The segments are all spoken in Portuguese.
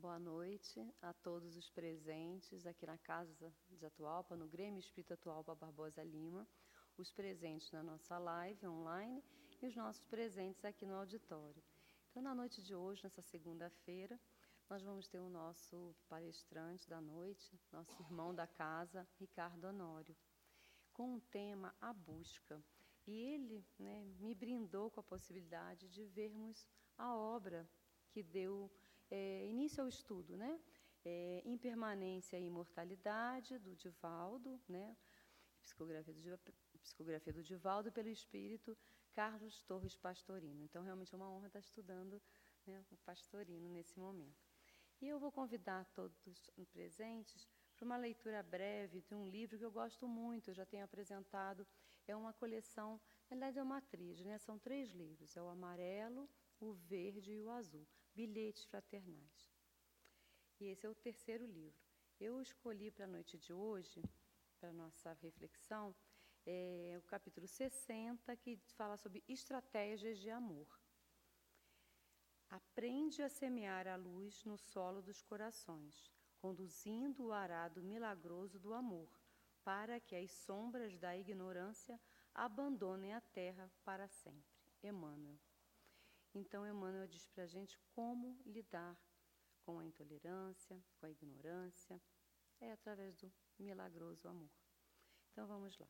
Boa noite a todos os presentes aqui na Casa de Atualpa, no Grêmio Espírito Atualpa Barbosa Lima, os presentes na nossa live online e os nossos presentes aqui no auditório. Então, na noite de hoje, nessa segunda-feira, nós vamos ter o nosso palestrante da noite, nosso irmão da casa, Ricardo Honório, com o tema A Busca. E ele né, me brindou com a possibilidade de vermos a obra que deu é, início ao estudo, né? É, Impermanência e Imortalidade, do Divaldo, né? Psicografia do, psicografia do Divaldo pelo espírito Carlos Torres Pastorino. Então, realmente é uma honra estar estudando né, o Pastorino nesse momento. E eu vou convidar todos os presentes para uma leitura breve de um livro que eu gosto muito, eu já tenho apresentado. É uma coleção, na verdade é uma atriz, né? são três livros: é o amarelo, o verde e o azul bilhetes fraternais. E esse é o terceiro livro. Eu escolhi para a noite de hoje, para a nossa reflexão, é, o capítulo 60, que fala sobre estratégias de amor. Aprende a semear a luz no solo dos corações, conduzindo o arado milagroso do amor, para que as sombras da ignorância abandonem a terra para sempre. Emmanuel. Então, Emmanuel diz para a gente como lidar com a intolerância, com a ignorância, é através do milagroso amor. Então, vamos lá.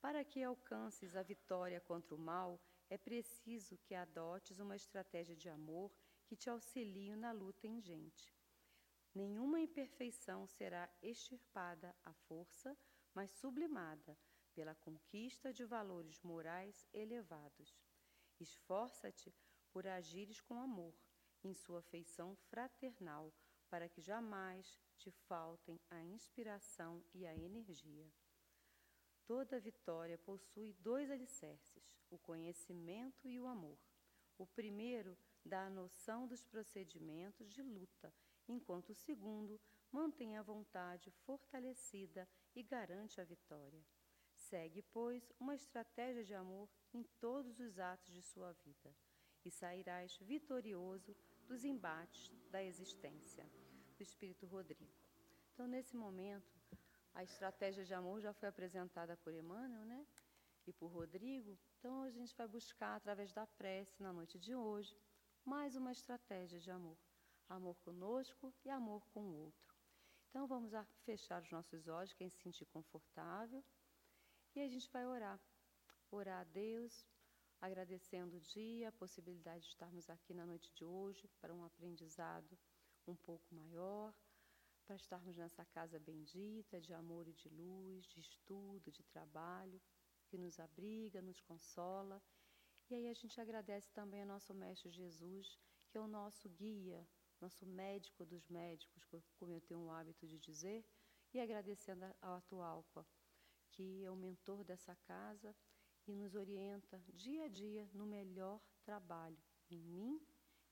Para que alcances a vitória contra o mal, é preciso que adotes uma estratégia de amor que te auxilie na luta ingente. Nenhuma imperfeição será extirpada à força, mas sublimada pela conquista de valores morais elevados. Esforça-te por agires com amor, em sua feição fraternal, para que jamais te faltem a inspiração e a energia. Toda vitória possui dois alicerces, o conhecimento e o amor. O primeiro dá a noção dos procedimentos de luta, enquanto o segundo mantém a vontade fortalecida e garante a vitória. Segue, pois, uma estratégia de amor em todos os atos de sua vida e sairás vitorioso dos embates da existência. Do Espírito Rodrigo. Então, nesse momento, a estratégia de amor já foi apresentada por Emmanuel, né? E por Rodrigo. Então, a gente vai buscar, através da prece, na noite de hoje, mais uma estratégia de amor. Amor conosco e amor com o outro. Então, vamos fechar os nossos olhos, quem se sentir confortável. E a gente vai orar. Orar a Deus, agradecendo o dia, a possibilidade de estarmos aqui na noite de hoje para um aprendizado um pouco maior, para estarmos nessa casa bendita de amor e de luz, de estudo, de trabalho, que nos abriga, nos consola. E aí a gente agradece também ao nosso Mestre Jesus, que é o nosso guia, nosso médico dos médicos, como eu tenho o hábito de dizer, e agradecendo ao Atualpa, que é o mentor dessa casa e nos orienta dia a dia no melhor trabalho, em mim,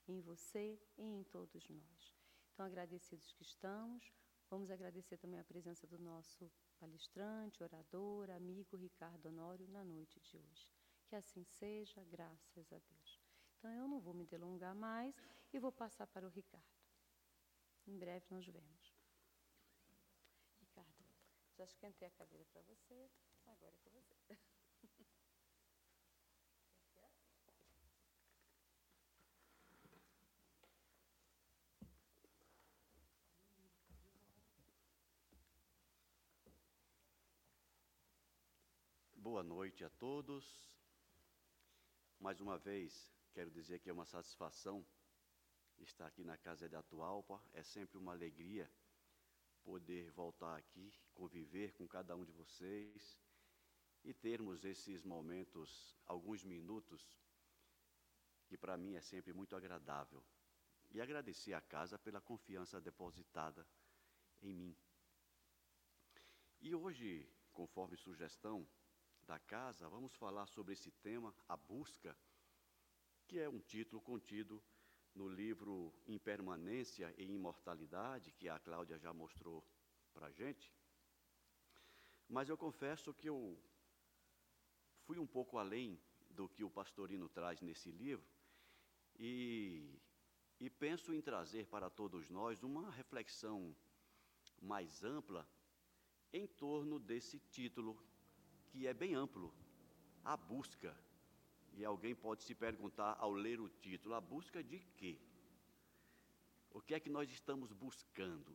em você e em todos nós. Então, agradecidos que estamos, vamos agradecer também a presença do nosso palestrante, orador, amigo Ricardo Honório na noite de hoje. Que assim seja, graças a Deus. Então, eu não vou me delongar mais e vou passar para o Ricardo. Em breve nos vemos. Ricardo, já esquentei a cadeira para você, agora é com você. Boa noite a todos. Mais uma vez, quero dizer que é uma satisfação estar aqui na Casa da Atualpa. É sempre uma alegria poder voltar aqui, conviver com cada um de vocês e termos esses momentos, alguns minutos, que para mim é sempre muito agradável. E agradecer à casa pela confiança depositada em mim. E hoje, conforme sugestão, da casa, vamos falar sobre esse tema, a busca, que é um título contido no livro Impermanência e Imortalidade, que a Cláudia já mostrou para a gente. Mas eu confesso que eu fui um pouco além do que o pastorino traz nesse livro e e penso em trazer para todos nós uma reflexão mais ampla em torno desse título, que é bem amplo: A Busca. E alguém pode se perguntar ao ler o título: A busca de quê? O que é que nós estamos buscando?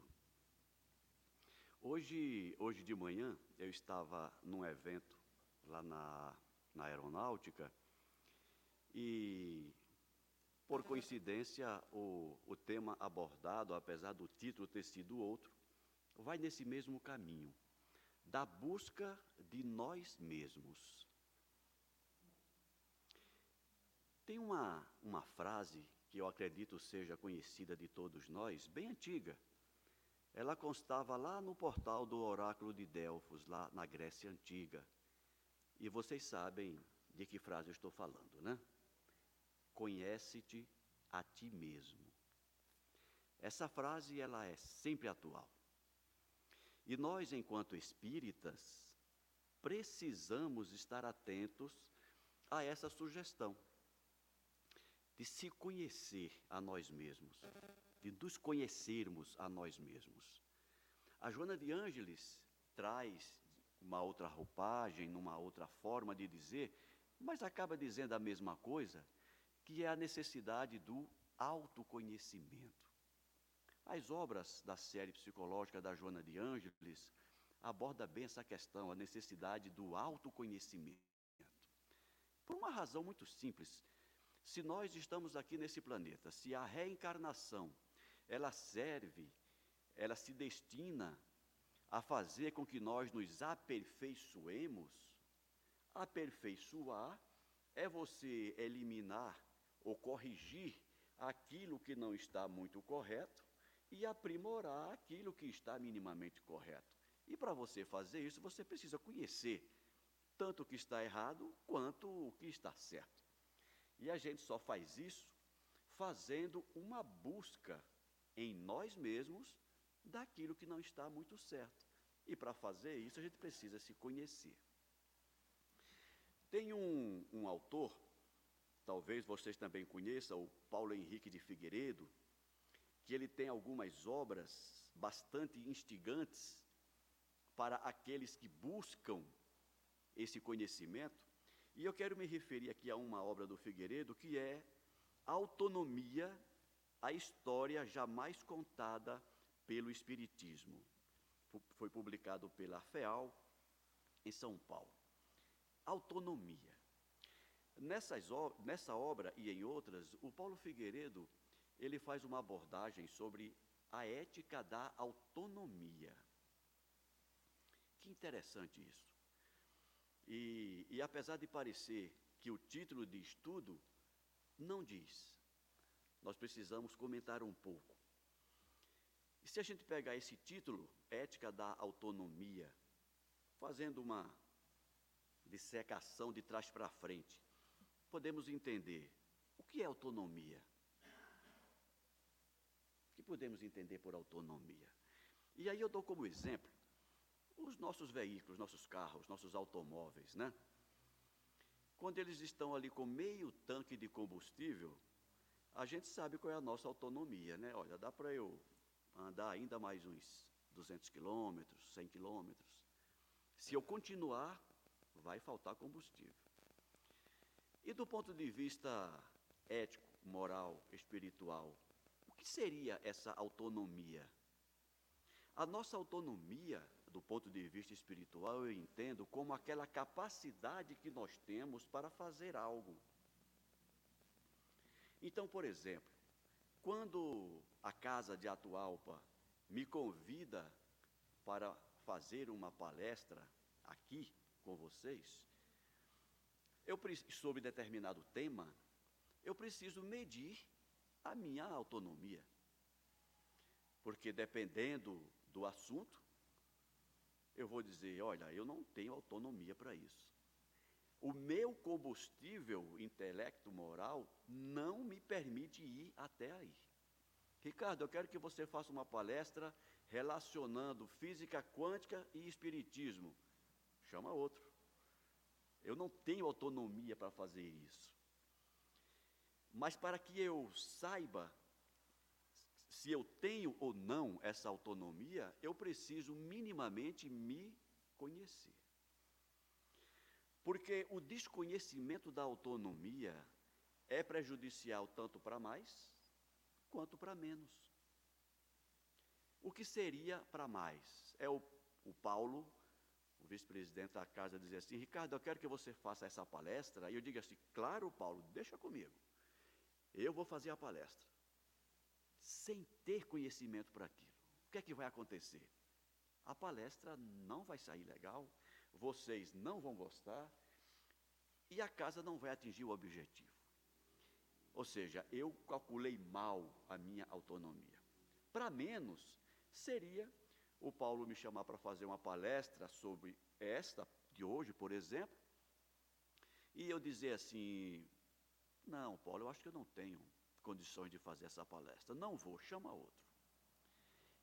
Hoje, hoje de manhã, eu estava num evento lá na, na aeronáutica e, por coincidência, o, o tema abordado, apesar do título ter sido outro, vai nesse mesmo caminho da busca de nós mesmos. Tem uma, uma frase que eu acredito seja conhecida de todos nós, bem antiga. Ela constava lá no portal do Oráculo de Delfos, lá na Grécia Antiga. E vocês sabem de que frase eu estou falando, né? Conhece-te a ti mesmo. Essa frase ela é sempre atual. E nós, enquanto espíritas, precisamos estar atentos a essa sugestão de se conhecer a nós mesmos, de nos conhecermos a nós mesmos. A Joana de Ângeles traz uma outra roupagem, numa outra forma de dizer, mas acaba dizendo a mesma coisa, que é a necessidade do autoconhecimento. As obras da série psicológica da Joana de Ângeles aborda bem essa questão, a necessidade do autoconhecimento. Por uma razão muito simples. Se nós estamos aqui nesse planeta, se a reencarnação ela serve, ela se destina a fazer com que nós nos aperfeiçoemos, aperfeiçoar é você eliminar ou corrigir aquilo que não está muito correto e aprimorar aquilo que está minimamente correto. E para você fazer isso, você precisa conhecer tanto o que está errado quanto o que está certo. E a gente só faz isso fazendo uma busca em nós mesmos daquilo que não está muito certo. E para fazer isso, a gente precisa se conhecer. Tem um, um autor, talvez vocês também conheçam, o Paulo Henrique de Figueiredo, que ele tem algumas obras bastante instigantes para aqueles que buscam esse conhecimento. E eu quero me referir aqui a uma obra do Figueiredo que é Autonomia, a história jamais contada pelo Espiritismo. Foi publicado pela FEAL em São Paulo. Autonomia. Nessas, nessa obra e em outras, o Paulo Figueiredo ele faz uma abordagem sobre a ética da autonomia. Que interessante isso. E, e apesar de parecer que o título de estudo não diz, nós precisamos comentar um pouco. E se a gente pegar esse título, Ética da Autonomia, fazendo uma dissecação de trás para frente, podemos entender o que é autonomia que podemos entender por autonomia? E aí eu dou como exemplo os nossos veículos, nossos carros, nossos automóveis, né? Quando eles estão ali com meio tanque de combustível, a gente sabe qual é a nossa autonomia, né? Olha, dá para eu andar ainda mais uns 200 quilômetros, 100 quilômetros. Se eu continuar, vai faltar combustível. E do ponto de vista ético, moral, espiritual, que seria essa autonomia? A nossa autonomia, do ponto de vista espiritual, eu entendo como aquela capacidade que nós temos para fazer algo. Então, por exemplo, quando a casa de Atualpa me convida para fazer uma palestra aqui com vocês, eu sobre determinado tema, eu preciso medir a minha autonomia. Porque dependendo do assunto, eu vou dizer: olha, eu não tenho autonomia para isso. O meu combustível intelecto moral não me permite ir até aí. Ricardo, eu quero que você faça uma palestra relacionando física quântica e espiritismo. Chama outro. Eu não tenho autonomia para fazer isso. Mas para que eu saiba se eu tenho ou não essa autonomia, eu preciso minimamente me conhecer. Porque o desconhecimento da autonomia é prejudicial tanto para mais quanto para menos. O que seria para mais? É o, o Paulo, o vice-presidente da casa, dizer assim: Ricardo, eu quero que você faça essa palestra. E eu digo assim: claro, Paulo, deixa comigo. Eu vou fazer a palestra. Sem ter conhecimento para aquilo. O que é que vai acontecer? A palestra não vai sair legal, vocês não vão gostar e a casa não vai atingir o objetivo. Ou seja, eu calculei mal a minha autonomia. Para menos, seria o Paulo me chamar para fazer uma palestra sobre esta de hoje, por exemplo, e eu dizer assim: não, Paulo, eu acho que eu não tenho condições de fazer essa palestra. Não vou, chama outro.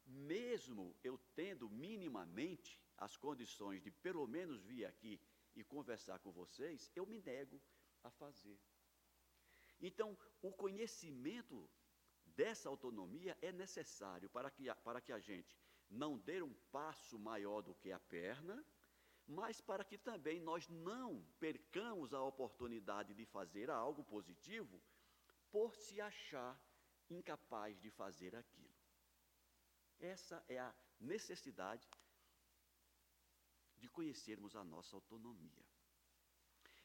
Mesmo eu tendo minimamente as condições de pelo menos vir aqui e conversar com vocês, eu me nego a fazer. Então, o conhecimento dessa autonomia é necessário para que, para que a gente não dê um passo maior do que a perna, mas para que também nós não percamos a oportunidade de fazer algo positivo por se achar incapaz de fazer aquilo. Essa é a necessidade de conhecermos a nossa autonomia.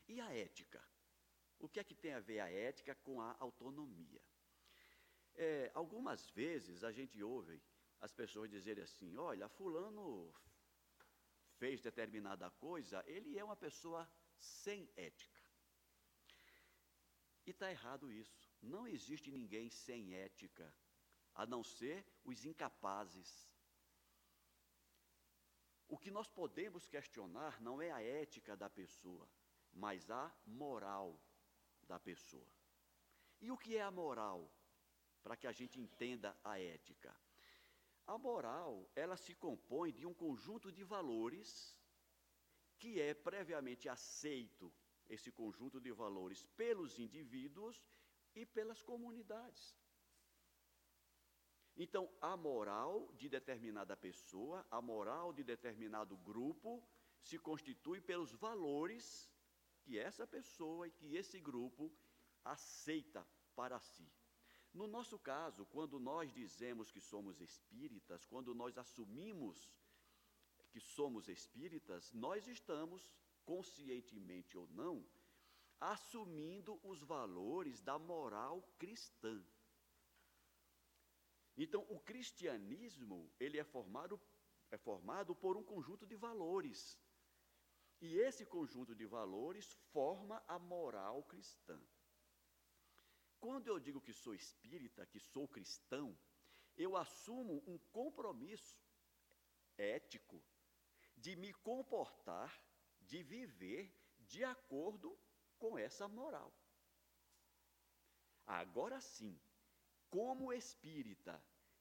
E a ética? O que é que tem a ver a ética com a autonomia? É, algumas vezes a gente ouve as pessoas dizerem assim: olha, Fulano fez determinada coisa, ele é uma pessoa sem ética. E está errado isso. Não existe ninguém sem ética, a não ser os incapazes. O que nós podemos questionar não é a ética da pessoa, mas a moral da pessoa. E o que é a moral? Para que a gente entenda a ética. A moral, ela se compõe de um conjunto de valores que é previamente aceito esse conjunto de valores pelos indivíduos e pelas comunidades. Então, a moral de determinada pessoa, a moral de determinado grupo, se constitui pelos valores que essa pessoa e que esse grupo aceita para si. No nosso caso, quando nós dizemos que somos espíritas, quando nós assumimos que somos espíritas, nós estamos, conscientemente ou não, assumindo os valores da moral cristã. Então, o cristianismo, ele é formado, é formado por um conjunto de valores. E esse conjunto de valores forma a moral cristã. Quando eu digo que sou espírita, que sou cristão, eu assumo um compromisso ético de me comportar, de viver de acordo com essa moral. Agora sim, como espírita,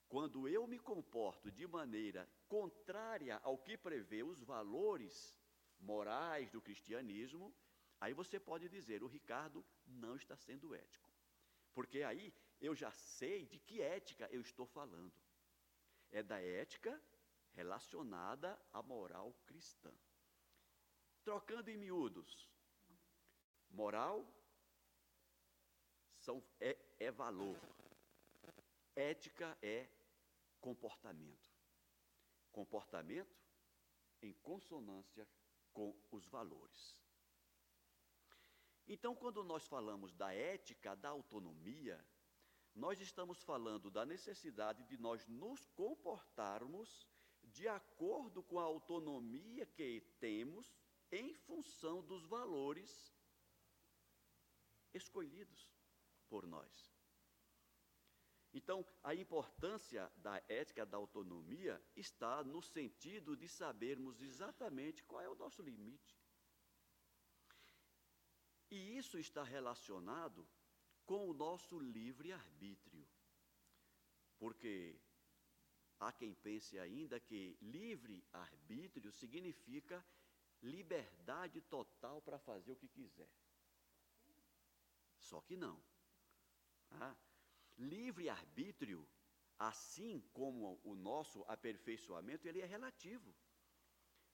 quando eu me comporto de maneira contrária ao que prevê os valores morais do cristianismo, aí você pode dizer: o Ricardo não está sendo ético. Porque aí eu já sei de que ética eu estou falando. É da ética relacionada à moral cristã. Trocando em miúdos, moral são, é, é valor, Ética é comportamento. Comportamento em consonância com os valores. Então, quando nós falamos da ética da autonomia, nós estamos falando da necessidade de nós nos comportarmos de acordo com a autonomia que temos em função dos valores escolhidos por nós. Então, a importância da ética da autonomia está no sentido de sabermos exatamente qual é o nosso limite. E isso está relacionado com o nosso livre-arbítrio. Porque há quem pense ainda que livre-arbítrio significa liberdade total para fazer o que quiser. Só que não. Ah, Livre-arbítrio, Assim como o nosso aperfeiçoamento, ele é relativo.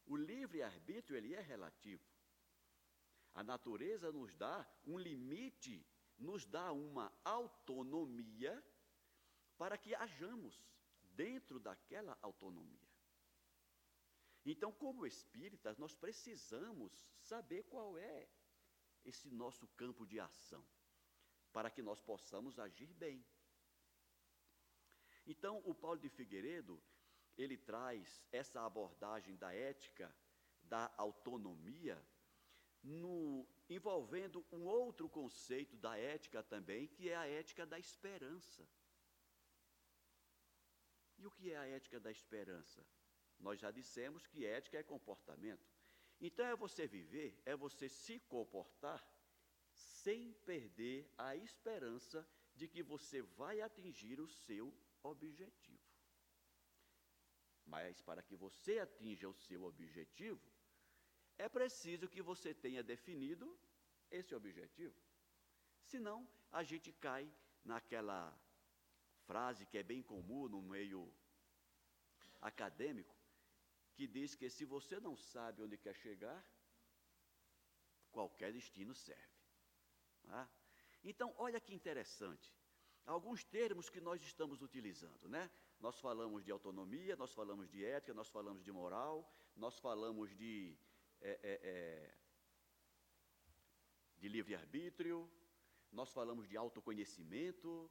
O livre-arbítrio, ele é relativo. A natureza nos dá um limite, nos dá uma autonomia para que hajamos dentro daquela autonomia. Então, como espíritas, nós precisamos saber qual é esse nosso campo de ação, para que nós possamos agir bem. Então, o Paulo de Figueiredo, ele traz essa abordagem da ética, da autonomia, no, envolvendo um outro conceito da ética também, que é a ética da esperança. E o que é a ética da esperança? Nós já dissemos que ética é comportamento. Então é você viver, é você se comportar sem perder a esperança de que você vai atingir o seu objetivo. Mas para que você atinja o seu objetivo, é preciso que você tenha definido esse objetivo. Senão, a gente cai naquela frase que é bem comum no meio acadêmico, que diz que se você não sabe onde quer chegar, qualquer destino serve. Tá? Então, olha que interessante. Alguns termos que nós estamos utilizando, né? Nós falamos de autonomia, nós falamos de ética, nós falamos de moral, nós falamos de, é, é, é, de livre-arbítrio, nós falamos de autoconhecimento,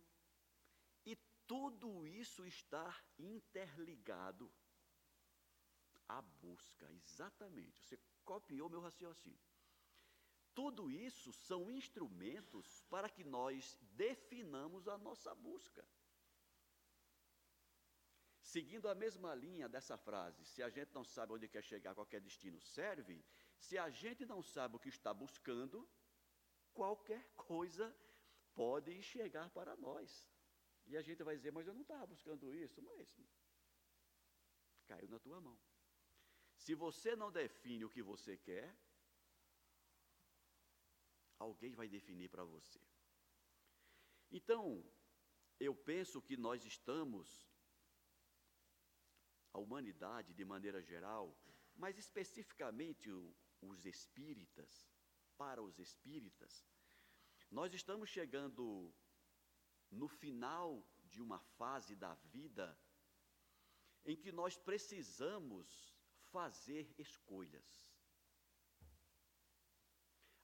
e tudo isso está interligado a busca, exatamente. Você copiou meu raciocínio. Tudo isso são instrumentos para que nós definamos a nossa busca. Seguindo a mesma linha dessa frase, se a gente não sabe onde quer chegar, qualquer destino serve, se a gente não sabe o que está buscando, qualquer coisa pode chegar para nós. E a gente vai dizer, mas eu não estava buscando isso, mas caiu na tua mão. Se você não define o que você quer, alguém vai definir para você. Então, eu penso que nós estamos, a humanidade de maneira geral, mas especificamente os espíritas, para os espíritas, nós estamos chegando no final de uma fase da vida em que nós precisamos fazer escolhas.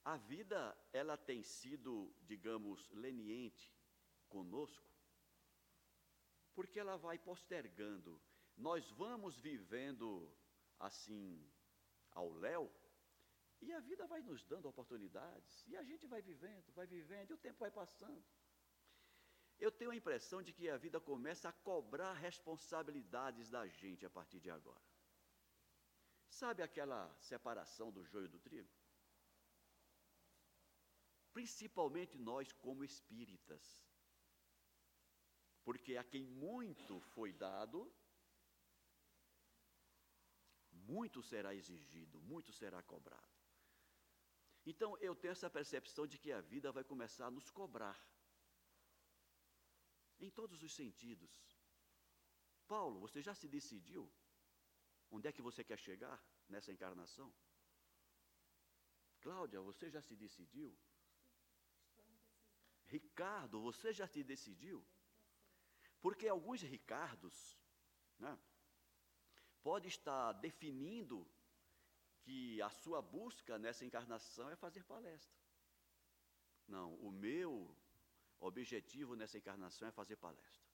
A vida, ela tem sido, digamos, leniente conosco, porque ela vai postergando. Nós vamos vivendo assim, ao léu, e a vida vai nos dando oportunidades, e a gente vai vivendo, vai vivendo, e o tempo vai passando. Eu tenho a impressão de que a vida começa a cobrar responsabilidades da gente a partir de agora. Sabe aquela separação do joio do trigo? Principalmente nós, como espíritas. Porque a quem muito foi dado, muito será exigido, muito será cobrado. Então eu tenho essa percepção de que a vida vai começar a nos cobrar, em todos os sentidos. Paulo, você já se decidiu? Onde é que você quer chegar nessa encarnação? Cláudia, você já se decidiu? Ricardo, você já se decidiu? Porque alguns Ricardos né, pode estar definindo que a sua busca nessa encarnação é fazer palestra. Não, o meu objetivo nessa encarnação é fazer palestra.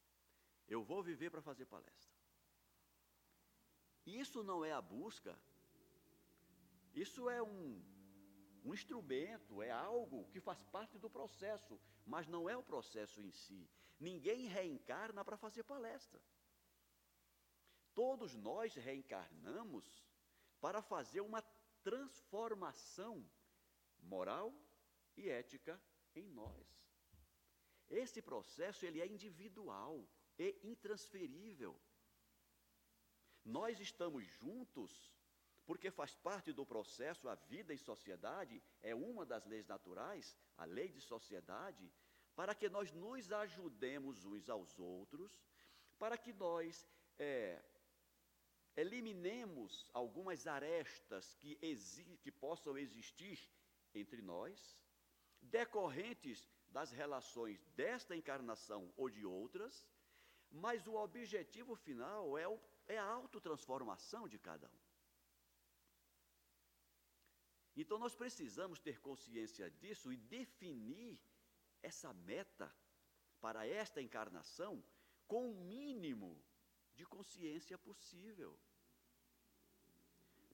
Eu vou viver para fazer palestra. Isso não é a busca, isso é um, um instrumento, é algo que faz parte do processo, mas não é o processo em si. Ninguém reencarna para fazer palestra. Todos nós reencarnamos para fazer uma transformação moral e ética em nós. Esse processo ele é individual e intransferível. Nós estamos juntos porque faz parte do processo, a vida em sociedade é uma das leis naturais, a lei de sociedade, para que nós nos ajudemos uns aos outros, para que nós é, eliminemos algumas arestas que, que possam existir entre nós, decorrentes das relações desta encarnação ou de outras, mas o objetivo final é, o, é a autotransformação de cada um. Então nós precisamos ter consciência disso e definir essa meta para esta encarnação com o mínimo de consciência possível.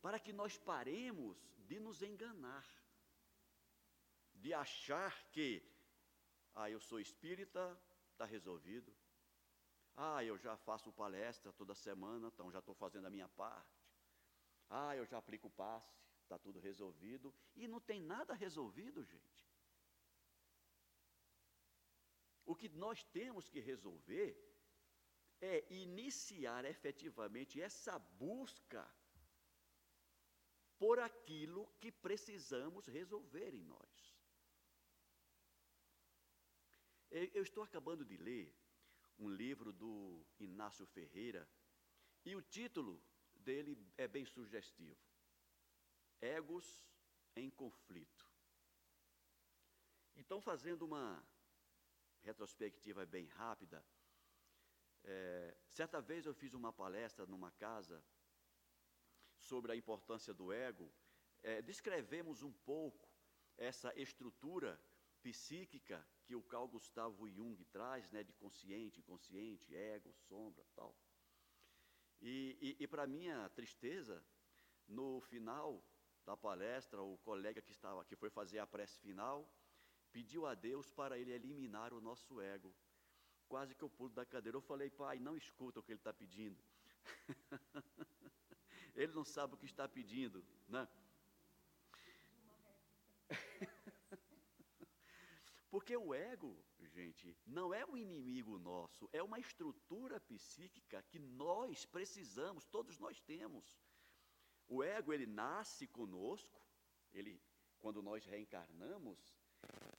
Para que nós paremos de nos enganar, de achar que, ah, eu sou espírita, está resolvido. Ah, eu já faço palestra toda semana, então já estou fazendo a minha parte. Ah, eu já aplico passe, está tudo resolvido. E não tem nada resolvido, gente. O que nós temos que resolver é iniciar efetivamente essa busca por aquilo que precisamos resolver em nós. Eu estou acabando de ler um livro do Inácio Ferreira e o título dele é bem sugestivo: Egos em conflito. Então, fazendo uma retrospectiva bem rápida, é, certa vez eu fiz uma palestra numa casa sobre a importância do ego. É, descrevemos um pouco essa estrutura psíquica que o Carl Gustavo Jung traz, né, de consciente, inconsciente, ego, sombra, tal. E, e, e para minha tristeza, no final da palestra, o colega que estava, que foi fazer a prece final, pediu a Deus para ele eliminar o nosso ego. Quase que eu pulo da cadeira. Eu falei, pai, não escuta o que ele está pedindo. ele não sabe o que está pedindo, né? Porque o ego, gente, não é um inimigo nosso, é uma estrutura psíquica que nós precisamos, todos nós temos. O ego, ele nasce conosco, ele, quando nós reencarnamos,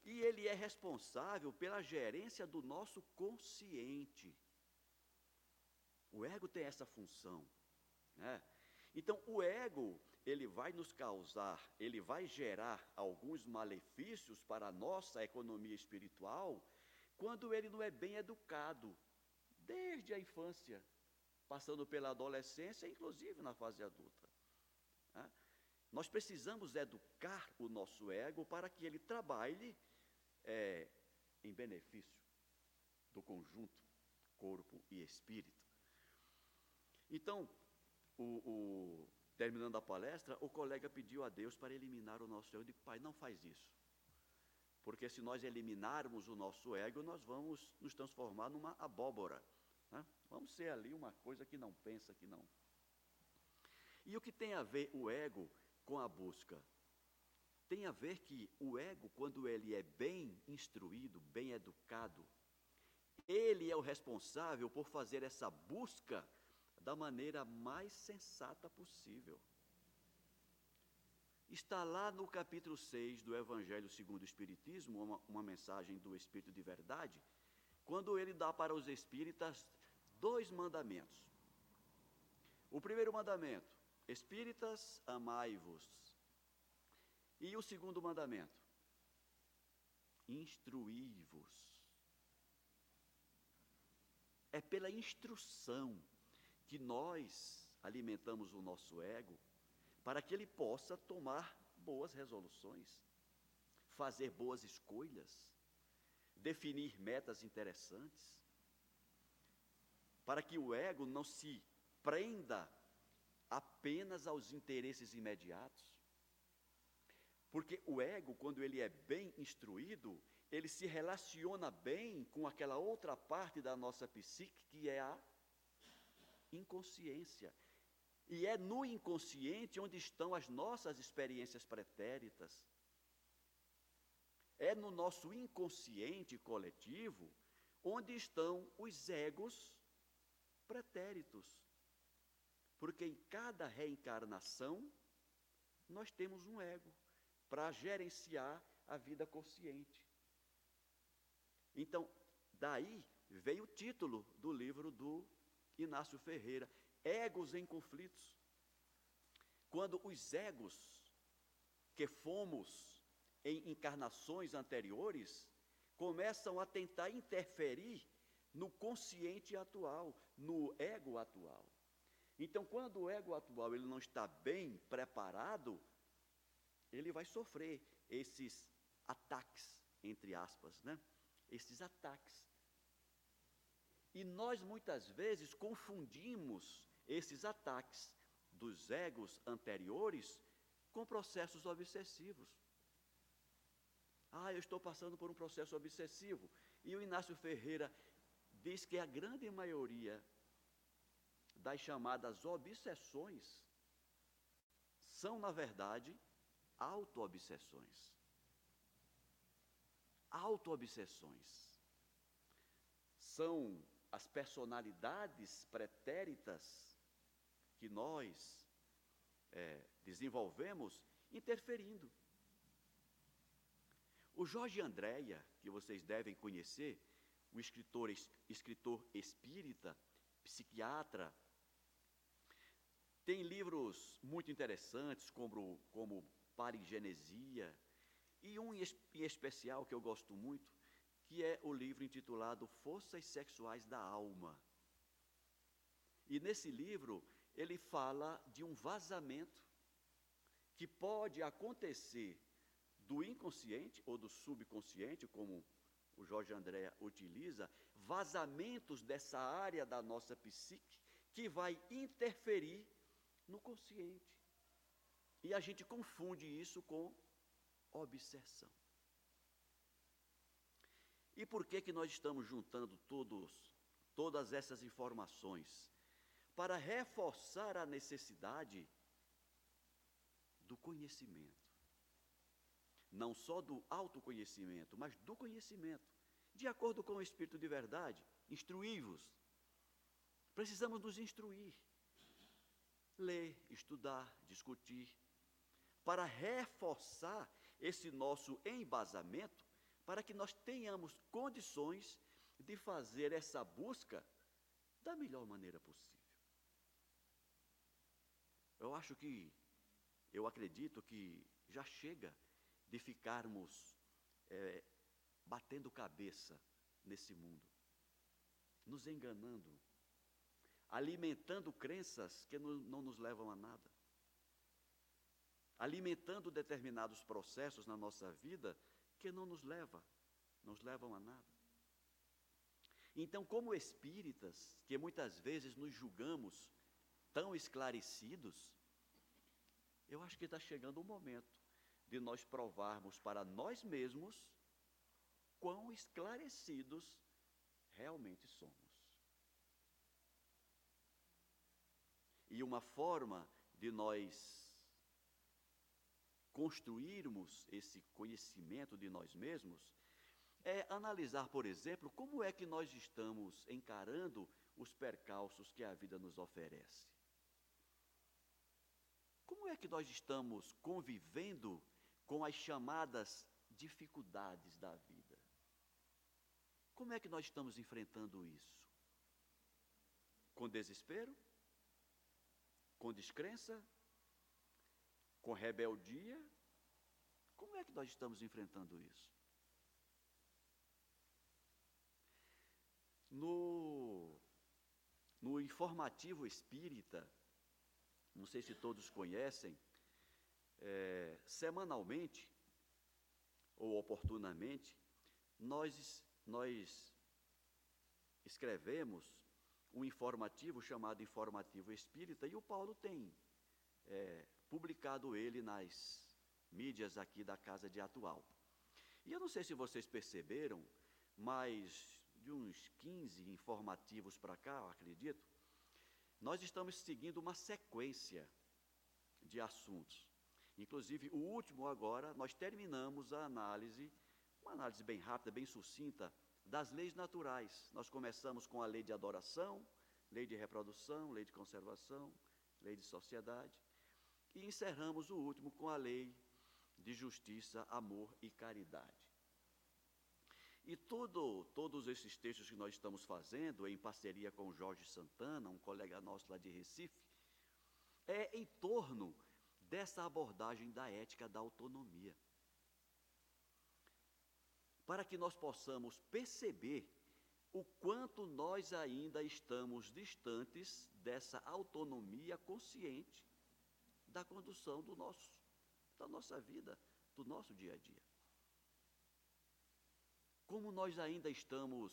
e ele é responsável pela gerência do nosso consciente. O ego tem essa função. Né? Então, o ego, ele vai nos causar, ele vai gerar alguns malefícios para a nossa economia espiritual, quando ele não é bem educado, desde a infância, passando pela adolescência, inclusive na fase adulta. Nós precisamos educar o nosso ego para que ele trabalhe é, em benefício do conjunto, corpo e espírito. Então, o, o, terminando a palestra, o colega pediu a Deus para eliminar o nosso ego. Eu digo, pai, não faz isso. Porque se nós eliminarmos o nosso ego, nós vamos nos transformar numa abóbora. Né? Vamos ser ali uma coisa que não pensa, que não. E o que tem a ver o ego com a busca? tem a ver que o ego, quando ele é bem instruído, bem educado, ele é o responsável por fazer essa busca da maneira mais sensata possível. Está lá no capítulo 6 do Evangelho segundo o Espiritismo, uma, uma mensagem do Espírito de Verdade, quando ele dá para os espíritas dois mandamentos. O primeiro mandamento: Espíritas, amai-vos e o segundo mandamento? Instruí-vos. É pela instrução que nós alimentamos o nosso ego para que ele possa tomar boas resoluções, fazer boas escolhas, definir metas interessantes, para que o ego não se prenda apenas aos interesses imediatos, porque o ego, quando ele é bem instruído, ele se relaciona bem com aquela outra parte da nossa psique que é a inconsciência. E é no inconsciente onde estão as nossas experiências pretéritas. É no nosso inconsciente coletivo onde estão os egos pretéritos. Porque em cada reencarnação nós temos um ego para gerenciar a vida consciente. Então, daí vem o título do livro do Inácio Ferreira, Egos em Conflitos. Quando os egos que fomos em encarnações anteriores começam a tentar interferir no consciente atual, no ego atual. Então, quando o ego atual ele não está bem preparado, ele vai sofrer esses ataques, entre aspas, né? Esses ataques. E nós muitas vezes confundimos esses ataques dos egos anteriores com processos obsessivos. Ah, eu estou passando por um processo obsessivo. E o Inácio Ferreira diz que a grande maioria das chamadas obsessões são, na verdade, auto-obsessões. Auto-obsessões. São as personalidades pretéritas que nós é, desenvolvemos interferindo. O Jorge Andréia, que vocês devem conhecer, o escritor, escritor espírita, psiquiatra, tem livros muito interessantes, como, como Parigenesia, e um em especial que eu gosto muito, que é o livro intitulado Forças Sexuais da Alma. E nesse livro, ele fala de um vazamento que pode acontecer do inconsciente ou do subconsciente, como o Jorge André utiliza, vazamentos dessa área da nossa psique que vai interferir no consciente. E a gente confunde isso com obsessão. E por que que nós estamos juntando todos todas essas informações? Para reforçar a necessidade do conhecimento não só do autoconhecimento, mas do conhecimento, de acordo com o Espírito de verdade. Instruí-vos. Precisamos nos instruir, ler, estudar, discutir, para reforçar esse nosso embasamento, para que nós tenhamos condições de fazer essa busca da melhor maneira possível. Eu acho que, eu acredito que já chega de ficarmos é, batendo cabeça nesse mundo, nos enganando, alimentando crenças que não, não nos levam a nada, alimentando determinados processos na nossa vida que não nos leva, nos levam a nada. Então, como espíritas, que muitas vezes nos julgamos tão esclarecidos, eu acho que está chegando o momento de nós provarmos para nós mesmos quão esclarecidos realmente somos. E uma forma de nós construirmos esse conhecimento de nós mesmos é analisar, por exemplo, como é que nós estamos encarando os percalços que a vida nos oferece. Como é que nós estamos convivendo com as chamadas dificuldades da vida. Como é que nós estamos enfrentando isso? Com desespero? Com descrença? Com rebeldia? Como é que nós estamos enfrentando isso? No, no informativo espírita, não sei se todos conhecem, é, semanalmente ou oportunamente, nós, nós escrevemos um informativo chamado Informativo Espírita, e o Paulo tem é, publicado ele nas mídias aqui da Casa de Atual. E eu não sei se vocês perceberam, mas de uns 15 informativos para cá, acredito, nós estamos seguindo uma sequência de assuntos. Inclusive, o último agora, nós terminamos a análise, uma análise bem rápida, bem sucinta, das leis naturais. Nós começamos com a lei de adoração, lei de reprodução, lei de conservação, lei de sociedade, e encerramos o último com a lei de justiça, amor e caridade. E tudo, todos esses textos que nós estamos fazendo, em parceria com Jorge Santana, um colega nosso lá de Recife, é em torno dessa abordagem da ética da autonomia. Para que nós possamos perceber o quanto nós ainda estamos distantes dessa autonomia consciente da condução do nosso, da nossa vida, do nosso dia a dia. Como nós ainda estamos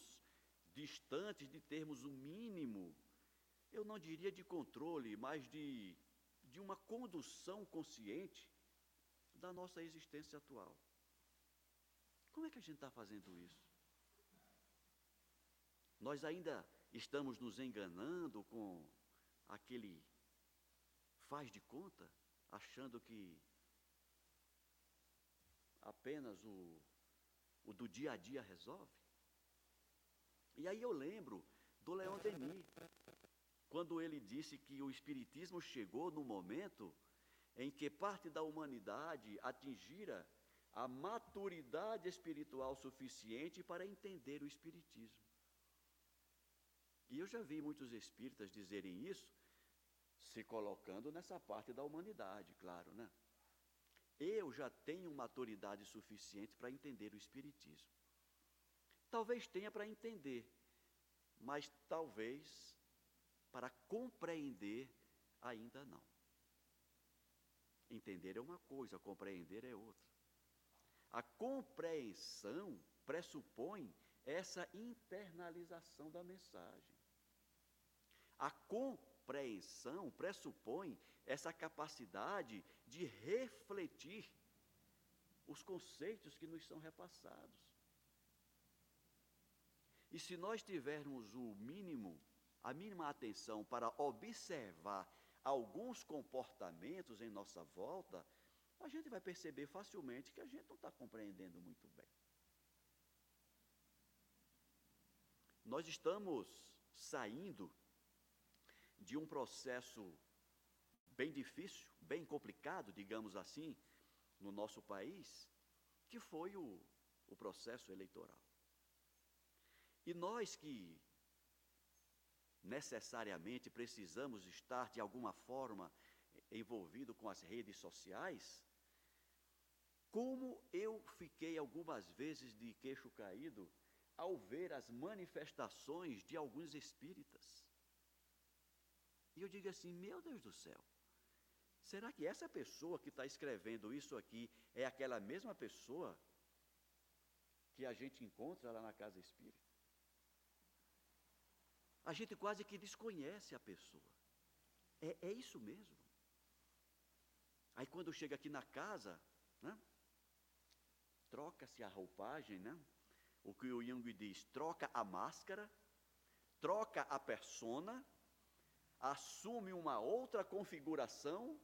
distantes de termos o um mínimo, eu não diria de controle, mas de, de uma condução consciente da nossa existência atual. Como é que a gente está fazendo isso? Nós ainda estamos nos enganando com aquele faz de conta, achando que apenas o, o do dia a dia resolve? E aí eu lembro do Leon Denis, quando ele disse que o Espiritismo chegou no momento em que parte da humanidade atingira a maturidade espiritual suficiente para entender o Espiritismo. E eu já vi muitos espíritas dizerem isso, se colocando nessa parte da humanidade, claro, né? Eu já tenho maturidade suficiente para entender o Espiritismo. Talvez tenha para entender, mas talvez para compreender ainda não. Entender é uma coisa, compreender é outra. A compreensão pressupõe essa internalização da mensagem. A compreensão pressupõe essa capacidade de refletir os conceitos que nos são repassados. E se nós tivermos o mínimo, a mínima atenção para observar alguns comportamentos em nossa volta, a gente vai perceber facilmente que a gente não está compreendendo muito bem. Nós estamos saindo de um processo bem difícil, bem complicado, digamos assim, no nosso país, que foi o, o processo eleitoral. E nós que necessariamente precisamos estar de alguma forma envolvido com as redes sociais, como eu fiquei algumas vezes de queixo caído ao ver as manifestações de alguns espíritas. E eu digo assim: meu Deus do céu, será que essa pessoa que está escrevendo isso aqui é aquela mesma pessoa que a gente encontra lá na casa espírita? A gente quase que desconhece a pessoa. É, é isso mesmo. Aí quando chega aqui na casa, né, troca-se a roupagem, né? O que o Jung diz, troca a máscara, troca a persona, assume uma outra configuração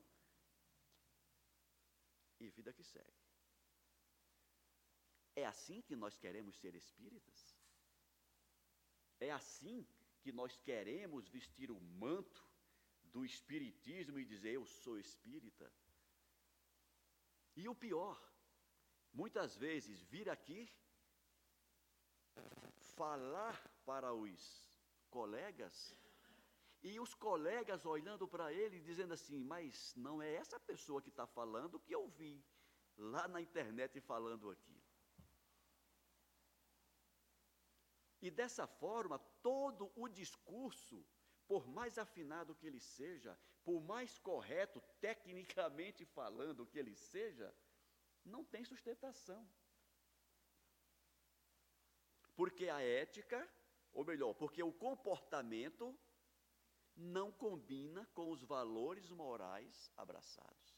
e vida que segue. É assim que nós queremos ser espíritas? É assim que nós queremos vestir o manto do espiritismo e dizer eu sou espírita? E o pior, muitas vezes vir aqui falar para os colegas e os colegas olhando para ele dizendo assim: Mas não é essa pessoa que está falando que eu vi lá na internet falando aqui. E dessa forma, todo o discurso, por mais afinado que ele seja, por mais correto tecnicamente falando que ele seja, não tem sustentação. Porque a ética, ou melhor, porque o comportamento não combina com os valores morais abraçados.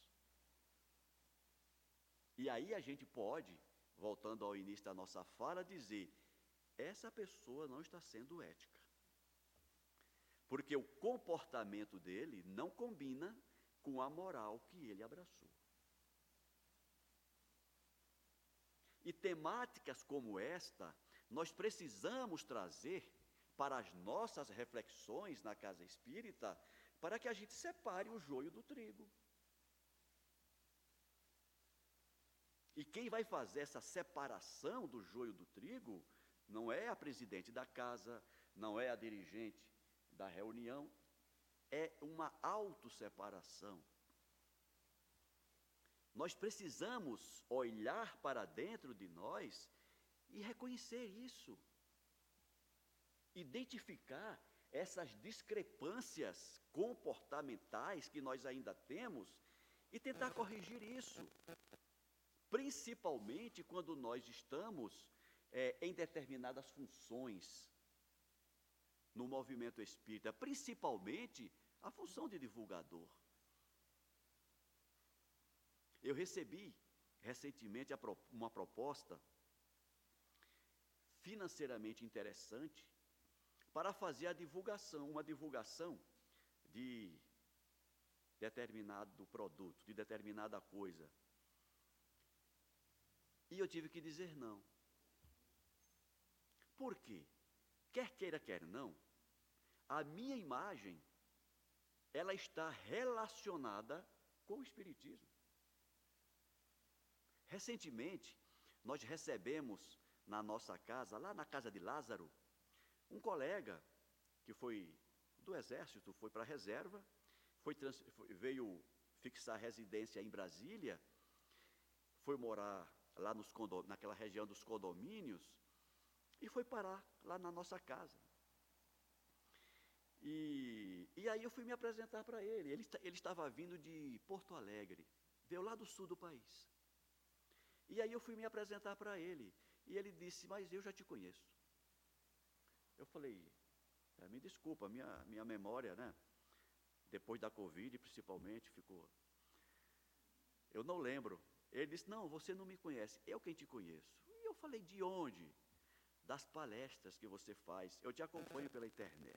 E aí a gente pode, voltando ao início da nossa fala, dizer: essa pessoa não está sendo ética. Porque o comportamento dele não combina com a moral que ele abraçou. E temáticas como esta, nós precisamos trazer para as nossas reflexões na casa espírita, para que a gente separe o joio do trigo. E quem vai fazer essa separação do joio do trigo não é a presidente da casa, não é a dirigente da reunião, é uma autosseparação. Nós precisamos olhar para dentro de nós e reconhecer isso. Identificar essas discrepâncias comportamentais que nós ainda temos e tentar corrigir isso. Principalmente quando nós estamos é, em determinadas funções no movimento espírita, principalmente a função de divulgador. Eu recebi recentemente uma proposta financeiramente interessante para fazer a divulgação, uma divulgação de determinado produto, de determinada coisa. E eu tive que dizer não. Por quê? Quer queira, quer não, a minha imagem, ela está relacionada com o Espiritismo. Recentemente, nós recebemos na nossa casa, lá na casa de Lázaro, um colega que foi do Exército, foi para a reserva, foi, veio fixar residência em Brasília, foi morar lá nos naquela região dos condomínios e foi parar lá na nossa casa. E, e aí eu fui me apresentar para ele. ele. Ele estava vindo de Porto Alegre, veio lá do sul do país. E aí eu fui me apresentar para ele. E ele disse, mas eu já te conheço. Eu falei, é, me desculpa, minha, minha memória, né? Depois da Covid, principalmente, ficou. Eu não lembro. Ele disse, não, você não me conhece, eu quem te conheço. E eu falei, de onde? Das palestras que você faz. Eu te acompanho pela internet.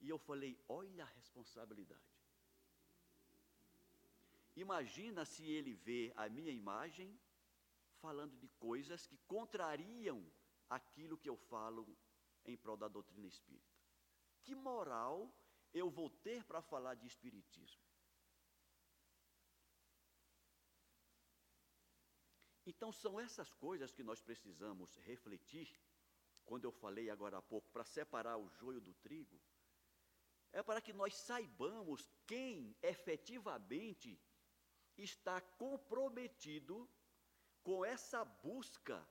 E eu falei, olha a responsabilidade. Imagina se ele vê a minha imagem falando de coisas que contrariam aquilo que eu falo em prol da doutrina espírita. Que moral eu vou ter para falar de espiritismo? Então, são essas coisas que nós precisamos refletir, quando eu falei agora há pouco, para separar o joio do trigo, é para que nós saibamos quem efetivamente está comprometido com essa busca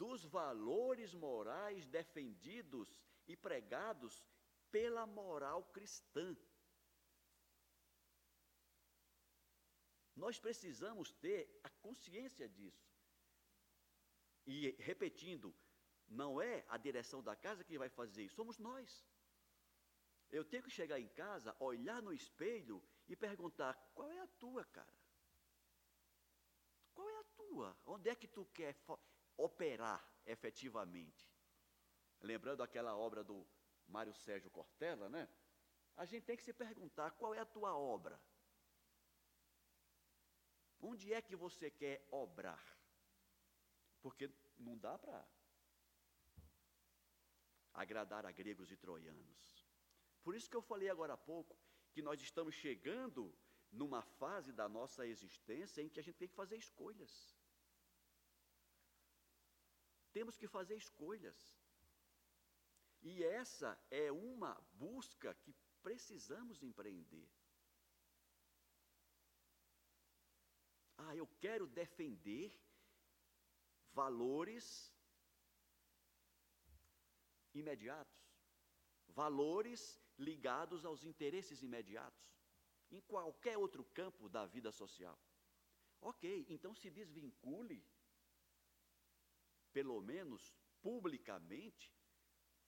dos valores morais defendidos e pregados pela moral cristã. Nós precisamos ter a consciência disso. E, repetindo, não é a direção da casa que vai fazer isso, somos nós. Eu tenho que chegar em casa, olhar no espelho e perguntar: qual é a tua, cara? Qual é a tua? Onde é que tu quer operar efetivamente. Lembrando aquela obra do Mário Sérgio Cortella, né? A gente tem que se perguntar qual é a tua obra. Onde é que você quer obrar? Porque não dá para agradar a gregos e troianos. Por isso que eu falei agora há pouco que nós estamos chegando numa fase da nossa existência em que a gente tem que fazer escolhas. Temos que fazer escolhas. E essa é uma busca que precisamos empreender. Ah, eu quero defender valores imediatos, valores ligados aos interesses imediatos, em qualquer outro campo da vida social. Ok, então se desvincule pelo menos publicamente,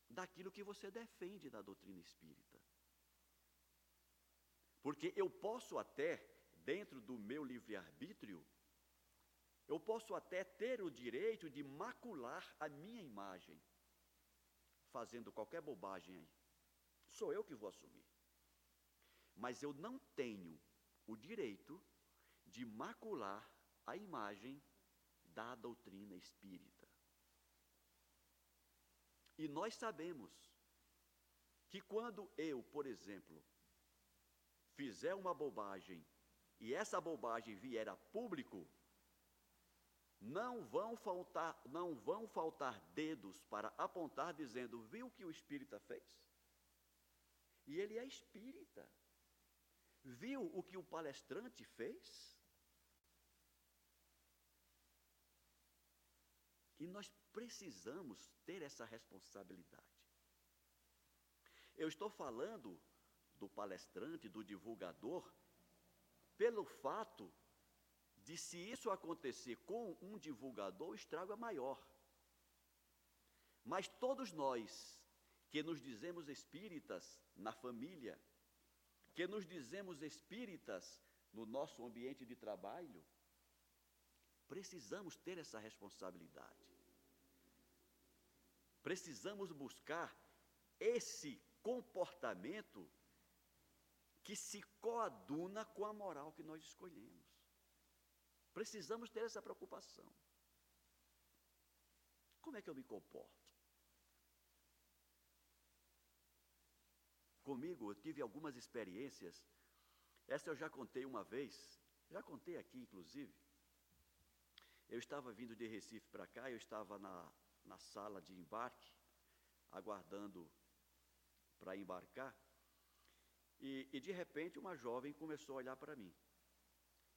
daquilo que você defende da doutrina espírita. Porque eu posso até, dentro do meu livre-arbítrio, eu posso até ter o direito de macular a minha imagem, fazendo qualquer bobagem aí. Sou eu que vou assumir. Mas eu não tenho o direito de macular a imagem da doutrina espírita. E nós sabemos que quando eu, por exemplo, fizer uma bobagem e essa bobagem vier a público, Não vão faltar, não vão faltar dedos para apontar dizendo: "Viu o que o espírita fez?" E ele é espírita. Viu o que o palestrante fez? E nós precisamos ter essa responsabilidade. Eu estou falando do palestrante, do divulgador, pelo fato de se isso acontecer com um divulgador, o estrago é maior. Mas todos nós que nos dizemos espíritas na família, que nos dizemos espíritas no nosso ambiente de trabalho, precisamos ter essa responsabilidade. Precisamos buscar esse comportamento que se coaduna com a moral que nós escolhemos. Precisamos ter essa preocupação. Como é que eu me comporto? Comigo, eu tive algumas experiências. Essa eu já contei uma vez, já contei aqui, inclusive. Eu estava vindo de Recife para cá, eu estava na, na sala de embarque, aguardando para embarcar, e, e, de repente uma jovem começou a olhar para mim.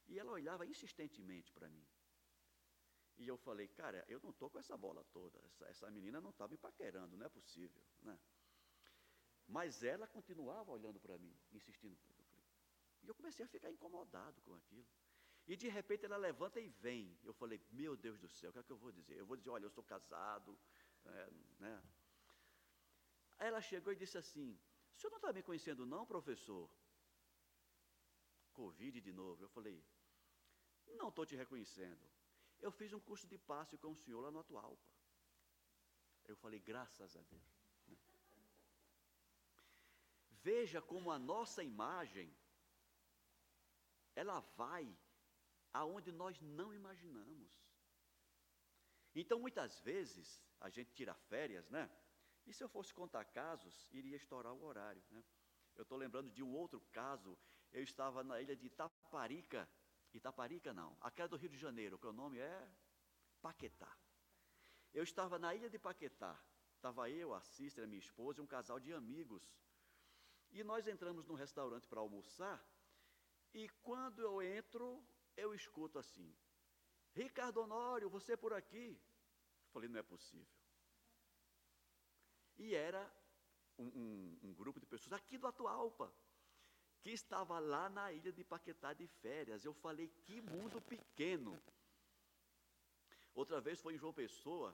E ela olhava insistentemente para mim. E eu falei, cara, eu não estou com essa bola toda, essa, essa menina não está me paquerando, não é possível. Né? Mas ela continuava olhando para mim, insistindo. E eu comecei a ficar incomodado com aquilo. E de repente ela levanta e vem. Eu falei, meu Deus do céu, o que é que eu vou dizer? Eu vou dizer, olha, eu sou casado. É, né? Aí ela chegou e disse assim, o senhor não está me conhecendo não, professor? Covid de novo. Eu falei, não estou te reconhecendo. Eu fiz um curso de passe com o senhor lá no Atualpa. Eu falei, graças a Deus. Veja como a nossa imagem, ela vai aonde nós não imaginamos. Então, muitas vezes, a gente tira férias, né? E se eu fosse contar casos, iria estourar o horário, né? Eu estou lembrando de um outro caso. Eu estava na ilha de Itaparica. Itaparica não, aquela do Rio de Janeiro, que o nome é Paquetá. Eu estava na ilha de Paquetá. Estava eu, a Cícera, minha esposa e um casal de amigos. E nós entramos num restaurante para almoçar, e quando eu entro, eu escuto assim: Ricardo Honório, você por aqui? Falei, não é possível. E era um, um, um, grupo de pessoas aqui do Atualpa, que estava lá na ilha de Paquetá de férias. Eu falei, que mundo pequeno. Outra vez foi em João Pessoa,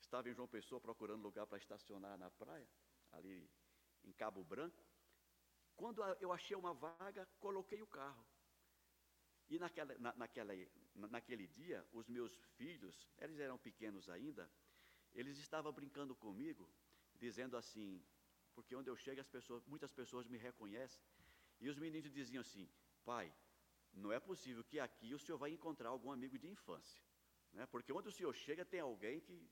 estava em João Pessoa procurando lugar para estacionar na praia, ali em Cabo Branco. Quando eu achei uma vaga, coloquei o carro. E naquela, na, naquela, naquele dia, os meus filhos, eles eram pequenos ainda, eles estavam brincando comigo, dizendo assim, porque onde eu chego, as pessoas, muitas pessoas me reconhecem, e os meninos diziam assim, pai, não é possível que aqui o senhor vai encontrar algum amigo de infância. Né? Porque onde o senhor chega tem alguém que.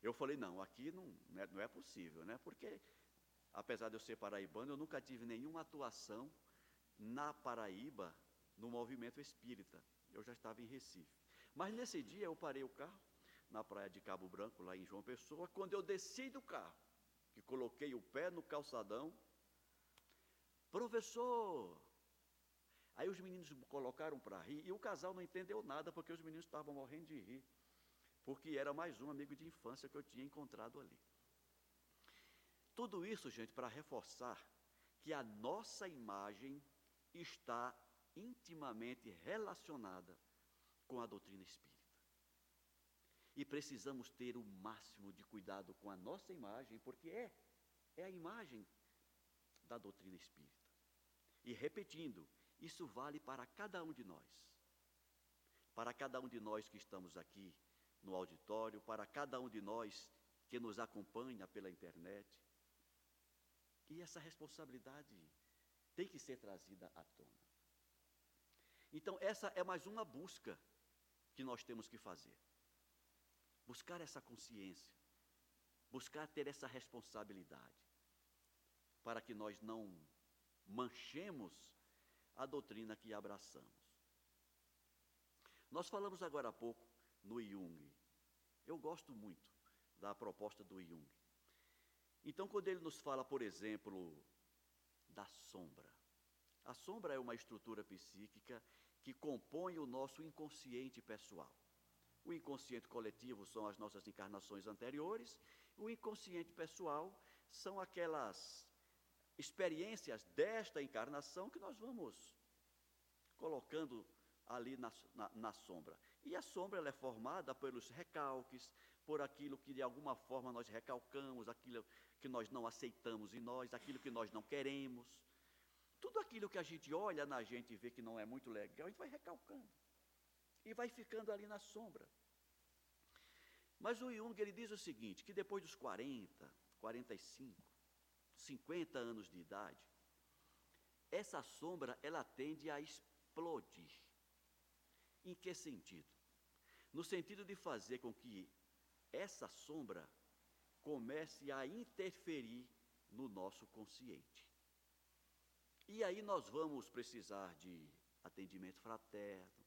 Eu falei, não, aqui não, não, é, não é possível, né? Porque apesar de eu ser paraibano, eu nunca tive nenhuma atuação na Paraíba no movimento espírita. Eu já estava em Recife. Mas nesse dia eu parei o carro na praia de Cabo Branco, lá em João Pessoa, quando eu desci do carro, que coloquei o pé no calçadão, professor! Aí os meninos colocaram para rir, e o casal não entendeu nada, porque os meninos estavam morrendo de rir, porque era mais um amigo de infância que eu tinha encontrado ali. Tudo isso, gente, para reforçar que a nossa imagem está intimamente relacionada com a doutrina espírita. E precisamos ter o máximo de cuidado com a nossa imagem, porque é, é a imagem da doutrina espírita. E repetindo, isso vale para cada um de nós. Para cada um de nós que estamos aqui no auditório, para cada um de nós que nos acompanha pela internet, e essa responsabilidade tem que ser trazida à tona. Então, essa é mais uma busca que nós temos que fazer. Buscar essa consciência, buscar ter essa responsabilidade, para que nós não manchemos a doutrina que abraçamos. Nós falamos agora há pouco no Jung. Eu gosto muito da proposta do Jung. Então, quando ele nos fala, por exemplo, da sombra. A sombra é uma estrutura psíquica que compõe o nosso inconsciente pessoal. O inconsciente coletivo são as nossas encarnações anteriores, o inconsciente pessoal são aquelas experiências desta encarnação que nós vamos colocando ali na, na, na sombra. E a sombra é formada pelos recalques, por aquilo que de alguma forma nós recalcamos, aquilo que nós não aceitamos em nós, aquilo que nós não queremos. Tudo aquilo que a gente olha na gente e vê que não é muito legal, a gente vai recalcando. E vai ficando ali na sombra. Mas o Jung ele diz o seguinte, que depois dos 40, 45, 50 anos de idade, essa sombra ela tende a explodir. Em que sentido? No sentido de fazer com que essa sombra comece a interferir no nosso consciente. E aí nós vamos precisar de atendimento fraterno,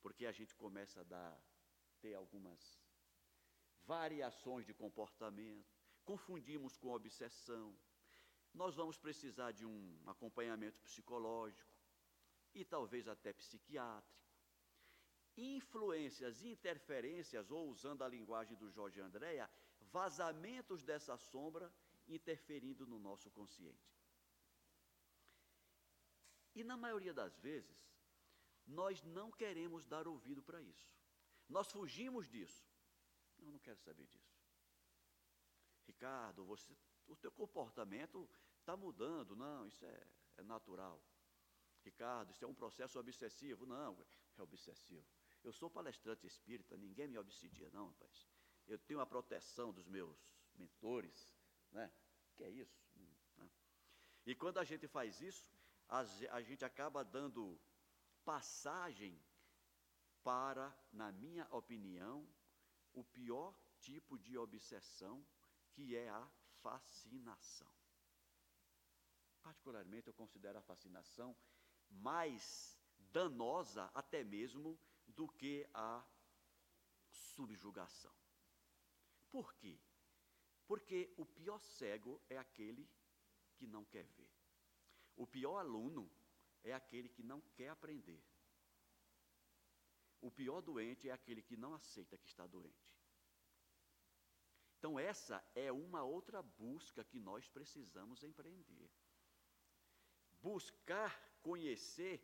porque a gente começa a dar, ter algumas variações de comportamento, confundimos com obsessão. Nós vamos precisar de um acompanhamento psicológico e talvez até psiquiátrico. Influências, interferências, ou usando a linguagem do Jorge Andréa, vazamentos dessa sombra interferindo no nosso consciente. E na maioria das vezes, nós não queremos dar ouvido para isso. Nós fugimos disso. Eu não quero saber disso. Ricardo, você, o teu comportamento está mudando. Não, isso é, é natural. Ricardo, isso é um processo obsessivo. Não, é obsessivo. Eu sou palestrante espírita, ninguém me obsidia, não, rapaz. Eu tenho a proteção dos meus mentores, né? Que é isso? Né? E quando a gente faz isso, a, gente acaba dando passagem para, na minha opinião, o pior tipo de obsessão, que é a fascinação. Particularmente, eu considero a fascinação mais danosa até mesmo do que a subjugação. Por quê? Porque o pior cego é aquele que não quer ver. O pior aluno é aquele que não quer aprender. O pior doente é aquele que não aceita que está doente. Então, essa é uma outra busca que nós precisamos empreender. Buscar conhecer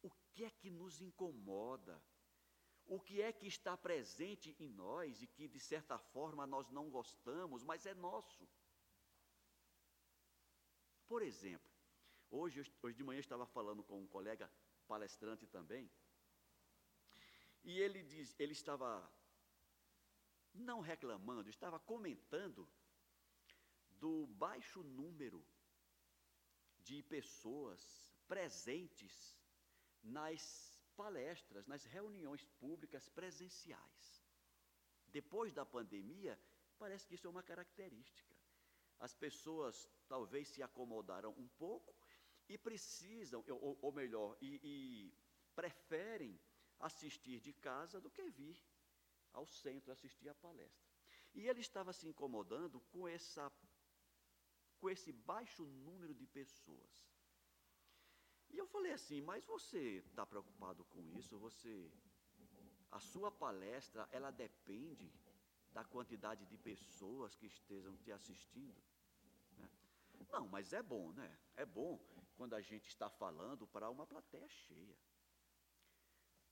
o que é que nos incomoda, o que é que está presente em nós e que, de certa forma, nós não gostamos, mas é nosso. Por exemplo, hoje, hoje de manhã eu estava falando com um colega palestrante também, e ele, diz, ele estava não reclamando, estava comentando do baixo número de pessoas presentes nas palestras, nas reuniões públicas presenciais. Depois da pandemia, parece que isso é uma característica. As pessoas talvez se acomodaram um pouco e precisam, ou, ou melhor, e, e preferem assistir de casa do que vir ao centro assistir a palestra. E ele estava se incomodando com, essa, com esse baixo número de pessoas. E eu falei assim, mas você está preocupado com isso? Você, a sua palestra, ela depende da quantidade de pessoas que estejam te assistindo? Né? Não, mas é bom, né? É bom quando a gente está falando para uma plateia cheia.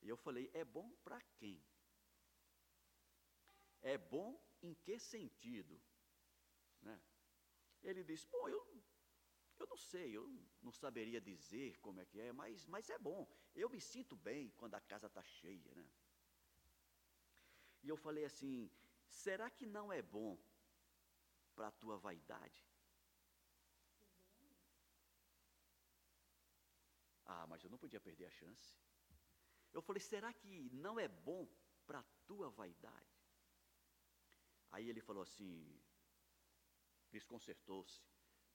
E eu falei, é bom para quem? É bom em que sentido? Né? Ele disse: Bom, eu, eu não sei, eu não saberia dizer como é que é, mas, mas é bom. Eu me sinto bem quando a casa está cheia. Né? E eu falei assim: será que não é bom para a tua vaidade? Ah, mas eu não podia perder a chance. Eu falei: será que não é bom para a tua vaidade? Aí ele falou assim, desconcertou-se.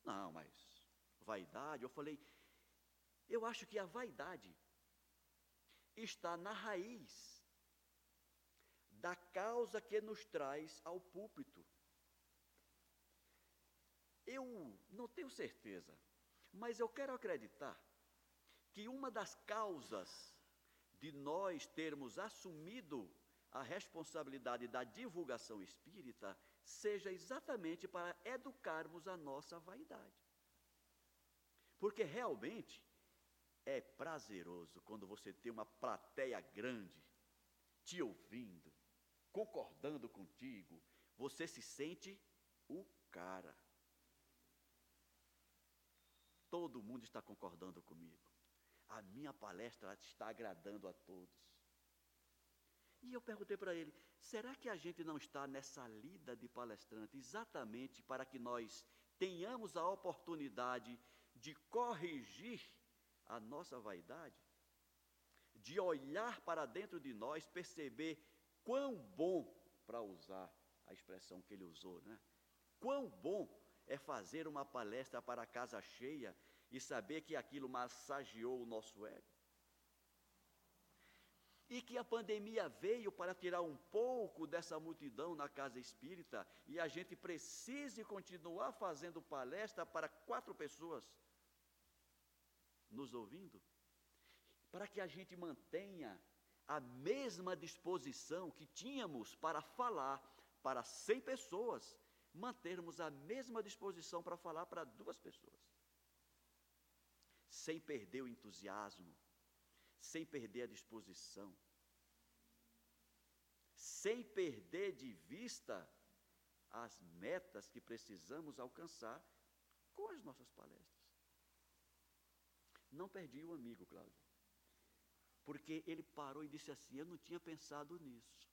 Não, mas vaidade. Eu falei, eu acho que a vaidade está na raiz da causa que nos traz ao púlpito. Eu não tenho certeza, mas eu quero acreditar que uma das causas de nós termos assumido a responsabilidade da divulgação espírita seja exatamente para educarmos a nossa vaidade. Porque realmente é prazeroso quando você tem uma plateia grande te ouvindo, concordando contigo, você se sente o cara. Todo mundo está concordando comigo. A minha palestra está agradando a todos. E eu perguntei para ele: será que a gente não está nessa lida de palestrante exatamente para que nós tenhamos a oportunidade de corrigir a nossa vaidade? De olhar para dentro de nós, perceber quão bom, para usar a expressão que ele usou, né? Quão bom é fazer uma palestra para casa cheia e saber que aquilo massageou o nosso ego. E que a pandemia veio para tirar um pouco dessa multidão na casa espírita e a gente precise continuar fazendo palestra para quatro pessoas nos ouvindo, para que a gente mantenha a mesma disposição que tínhamos para falar para 100 pessoas, mantermos a mesma disposição para falar para duas pessoas. Sem perder o entusiasmo, sem perder a disposição, sem perder de vista as metas que precisamos alcançar com as nossas palestras. Não perdi o amigo, Cláudio. Porque ele parou e disse assim: Eu não tinha pensado nisso.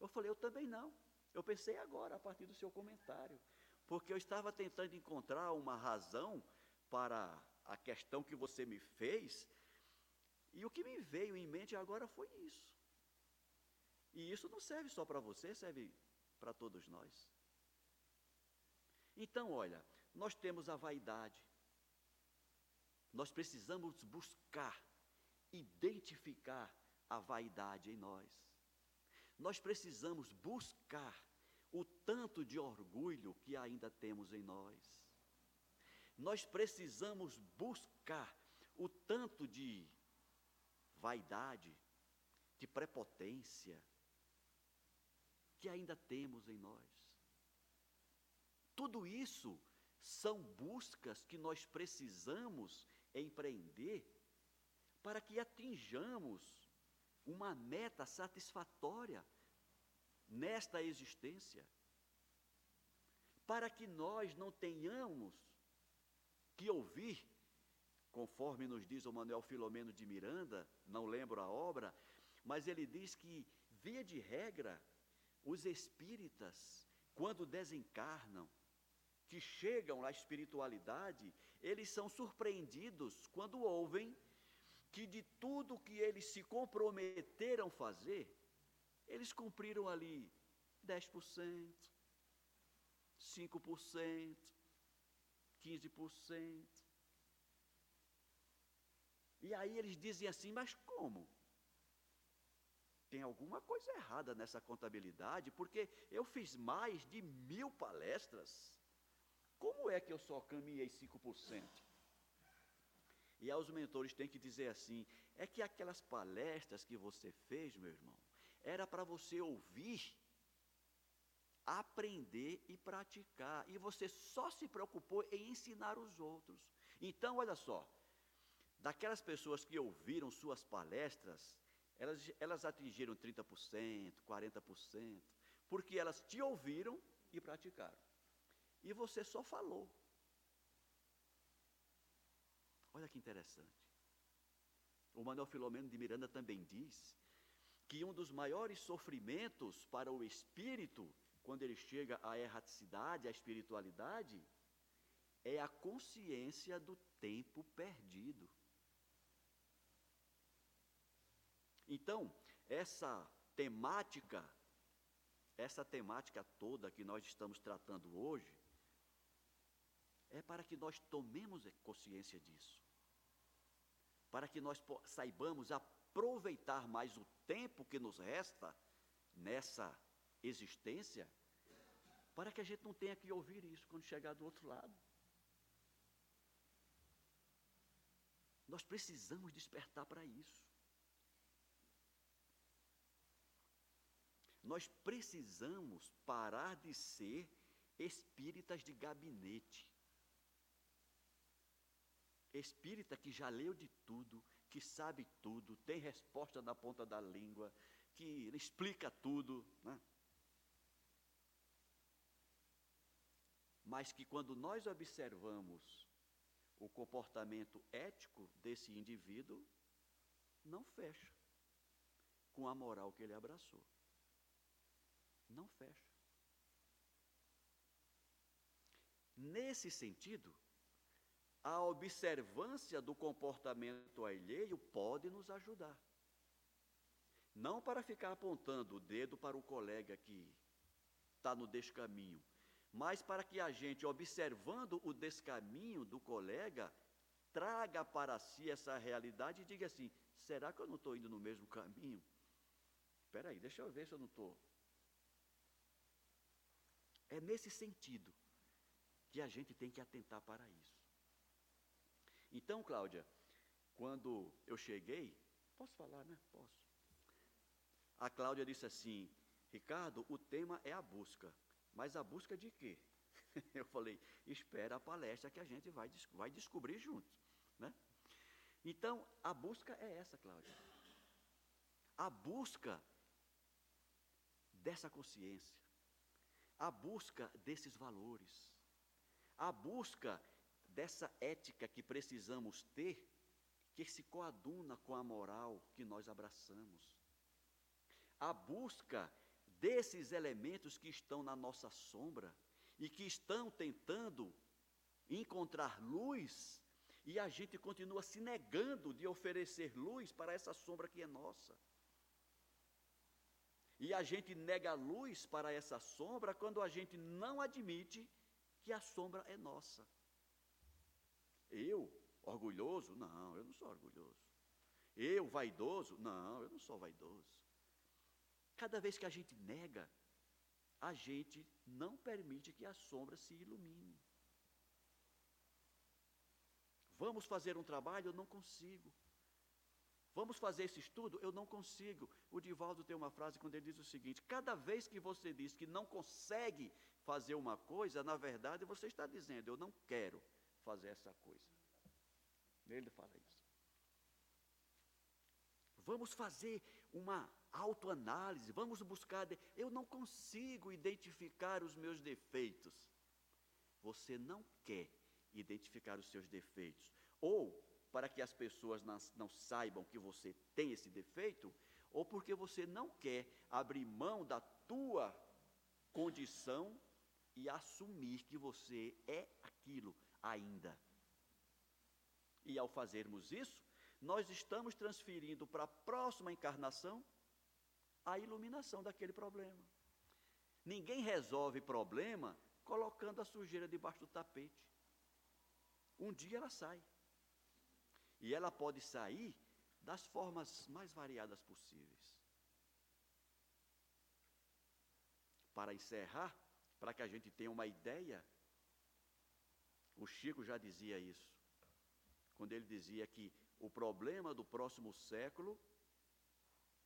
Eu falei: Eu também não. Eu pensei agora, a partir do seu comentário. Porque eu estava tentando encontrar uma razão para a questão que você me fez. E o que me veio em mente agora foi isso. E isso não serve só para você, serve para todos nós. Então, olha, nós temos a vaidade, nós precisamos buscar, identificar a vaidade em nós. Nós precisamos buscar o tanto de orgulho que ainda temos em nós. Nós precisamos buscar o tanto de vaidade, de prepotência que ainda temos em nós. Tudo isso são buscas que nós precisamos empreender para que atinjamos uma meta satisfatória nesta existência. Para que nós não tenhamos que ouvir, conforme nos diz o Manuel Filomeno de Miranda, não lembro a obra, mas ele diz que, via de regra, os espíritas, quando desencarnam, que chegam à espiritualidade, eles são surpreendidos quando ouvem que de tudo que eles se comprometeram fazer, eles cumpriram ali 10%, 5%, 15%. E aí eles dizem assim: mas como? Tem alguma coisa errada nessa contabilidade, porque eu fiz mais de mil palestras. Como é que eu só caminhei 5%? E aos mentores tem que dizer assim: é que aquelas palestras que você fez, meu irmão, era para você ouvir, aprender e praticar. E você só se preocupou em ensinar os outros. Então, olha só, daquelas pessoas que ouviram suas palestras, elas, elas atingiram 30%, 40%, porque elas te ouviram e praticaram e você só falou. Olha que interessante. O Manuel Filomeno de Miranda também diz que um dos maiores sofrimentos para o espírito, quando ele chega à erraticidade, à espiritualidade, é a consciência do tempo perdido. Então, essa temática, essa temática toda que nós estamos tratando hoje, é para que nós tomemos consciência disso. Para que nós saibamos aproveitar mais o tempo que nos resta nessa existência, para que a gente não tenha que ouvir isso quando chegar do outro lado. Nós precisamos despertar para isso. Nós precisamos parar de ser espíritas de gabinete. Espírita que já leu de tudo, que sabe tudo, tem resposta na ponta da língua, que explica tudo. Né? Mas que quando nós observamos o comportamento ético desse indivíduo, não fecha com a moral que ele abraçou. Não fecha. Nesse sentido, a observância do comportamento alheio pode nos ajudar. Não para ficar apontando o dedo para o colega que está no descaminho, mas para que a gente, observando o descaminho do colega, traga para si essa realidade e diga assim: será que eu não estou indo no mesmo caminho? Espera aí, deixa eu ver se eu não estou. É nesse sentido que a gente tem que atentar para isso. Então, Cláudia, quando eu cheguei, posso falar, né? Posso. A Cláudia disse assim: Ricardo, o tema é a busca. Mas a busca de quê? Eu falei: espera a palestra que a gente vai, vai descobrir juntos. Né? Então, a busca é essa, Cláudia. A busca dessa consciência a busca desses valores, a busca dessa ética que precisamos ter, que se coaduna com a moral que nós abraçamos, a busca desses elementos que estão na nossa sombra e que estão tentando encontrar luz e a gente continua se negando de oferecer luz para essa sombra que é nossa. E a gente nega luz para essa sombra quando a gente não admite que a sombra é nossa. Eu, orgulhoso? Não, eu não sou orgulhoso. Eu, vaidoso? Não, eu não sou vaidoso. Cada vez que a gente nega, a gente não permite que a sombra se ilumine. Vamos fazer um trabalho? Eu não consigo. Vamos fazer esse estudo? Eu não consigo. O Divaldo tem uma frase quando ele diz o seguinte: cada vez que você diz que não consegue fazer uma coisa, na verdade você está dizendo, eu não quero fazer essa coisa. Ele fala isso. Vamos fazer uma autoanálise, vamos buscar. Eu não consigo identificar os meus defeitos. Você não quer identificar os seus defeitos. Ou para que as pessoas não, não saibam que você tem esse defeito, ou porque você não quer abrir mão da tua condição e assumir que você é aquilo ainda. E ao fazermos isso, nós estamos transferindo para a próxima encarnação a iluminação daquele problema. Ninguém resolve problema colocando a sujeira debaixo do tapete. Um dia ela sai. E ela pode sair das formas mais variadas possíveis. Para encerrar, para que a gente tenha uma ideia, o Chico já dizia isso, quando ele dizia que o problema do próximo século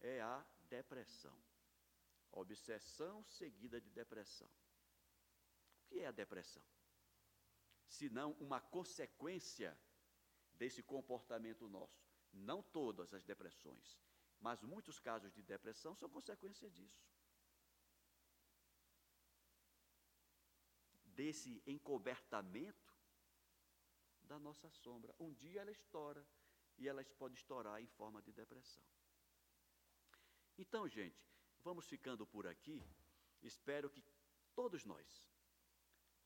é a depressão. Obsessão seguida de depressão. O que é a depressão? Se não uma consequência desse comportamento nosso. Não todas as depressões, mas muitos casos de depressão são consequência disso. Desse encobertamento da nossa sombra. Um dia ela estoura e ela pode estourar em forma de depressão. Então, gente, vamos ficando por aqui. Espero que todos nós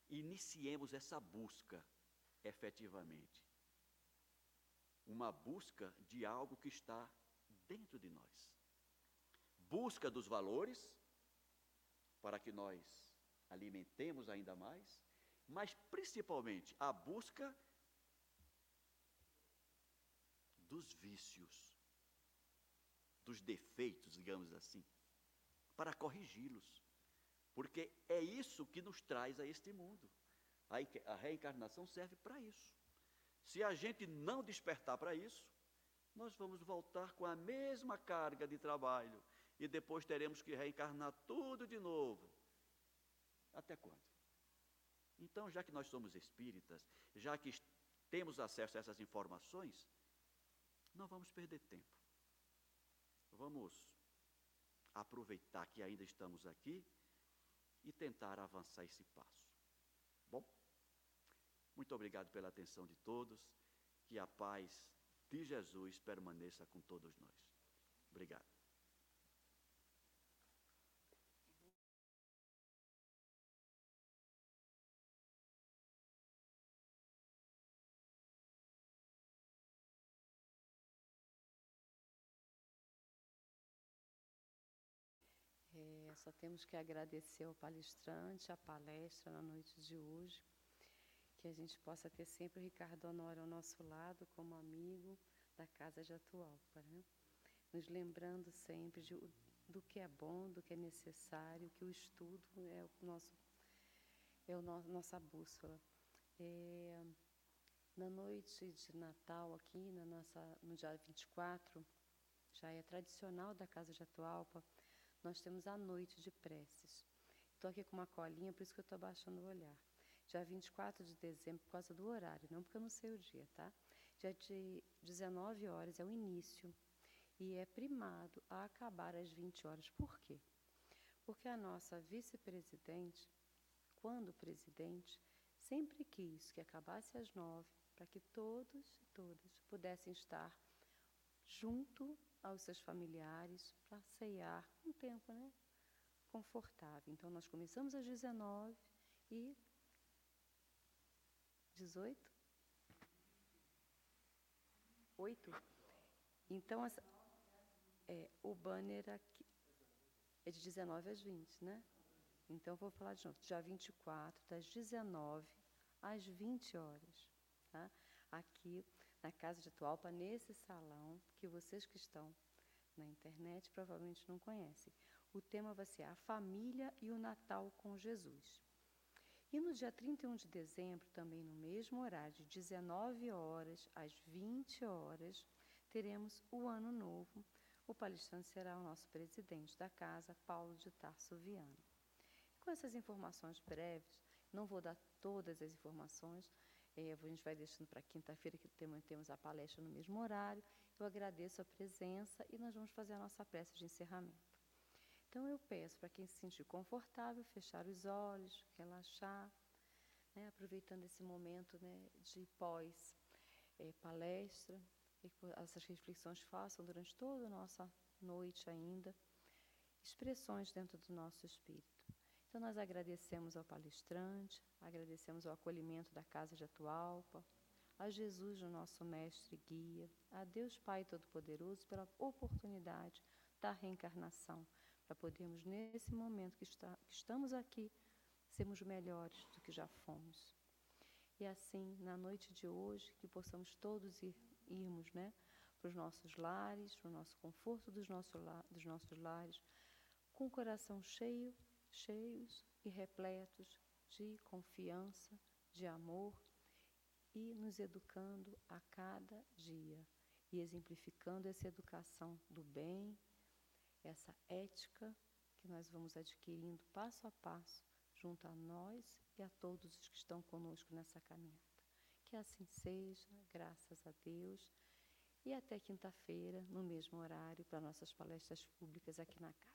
iniciemos essa busca efetivamente uma busca de algo que está dentro de nós. Busca dos valores, para que nós alimentemos ainda mais, mas principalmente a busca dos vícios, dos defeitos, digamos assim. para corrigi-los. Porque é isso que nos traz a este mundo. A reencarnação serve para isso. Se a gente não despertar para isso, nós vamos voltar com a mesma carga de trabalho e depois teremos que reencarnar tudo de novo. Até quando? Então, já que nós somos espíritas, já que temos acesso a essas informações, não vamos perder tempo. Vamos aproveitar que ainda estamos aqui e tentar avançar esse passo. Bom, muito obrigado pela atenção de todos. Que a paz de Jesus permaneça com todos nós. Obrigado. Só temos que agradecer ao palestrante, a palestra na noite de hoje, que a gente possa ter sempre o Ricardo Honório ao nosso lado como amigo da Casa de Atualpa, né? nos lembrando sempre de, do que é bom, do que é necessário, que o estudo é o nosso é o no, nossa bússola. É, na noite de Natal aqui, na nossa, no dia 24, já é tradicional da Casa de Atualpa, nós temos a noite de preces. Estou aqui com uma colinha, por isso que eu estou abaixando o olhar. Dia 24 de dezembro, por causa do horário, não porque eu não sei o dia, tá? Dia de 19 horas é o início e é primado a acabar às 20 horas. Por quê? Porque a nossa vice-presidente, quando presidente, sempre quis que acabasse às 9 para que todos e todas pudessem estar junto aos seus familiares para ceiar um tempo né, confortável. Então, nós começamos às 19 e 18? 8? Então, essa, é, o banner aqui é de 19 às 20, né? Então, vou falar de novo. Dia 24, das 19 às 20 horas. Tá? Aqui na Casa de Tualpa, nesse salão, que vocês que estão na internet provavelmente não conhecem. O tema vai ser a família e o Natal com Jesus. E no dia 31 de dezembro, também no mesmo horário, de 19 horas às 20 horas, teremos o Ano Novo. O palestrante será o nosso presidente da casa, Paulo de Tarso Viana. Com essas informações breves, não vou dar todas as informações, é, a gente vai deixando para quinta-feira, que temos a palestra no mesmo horário. Eu agradeço a presença e nós vamos fazer a nossa prece de encerramento. Então, eu peço para quem se sentir confortável, fechar os olhos, relaxar, né, aproveitando esse momento né, de pós-palestra, é, que essas reflexões façam durante toda a nossa noite ainda, expressões dentro do nosso espírito. Então, nós agradecemos ao palestrante, agradecemos ao acolhimento da Casa de Atualpa, a Jesus, o nosso mestre e guia, a Deus Pai Todo-Poderoso pela oportunidade da reencarnação, para podermos, nesse momento que, está, que estamos aqui, sermos melhores do que já fomos. E assim, na noite de hoje, que possamos todos ir, irmos né, para os nossos lares, para o nosso conforto dos, nosso, dos nossos lares, com o coração cheio cheios e repletos de confiança, de amor e nos educando a cada dia e exemplificando essa educação do bem, essa ética que nós vamos adquirindo passo a passo junto a nós e a todos os que estão conosco nessa caminhada. Que assim seja, graças a Deus. E até quinta-feira, no mesmo horário, para nossas palestras públicas aqui na casa.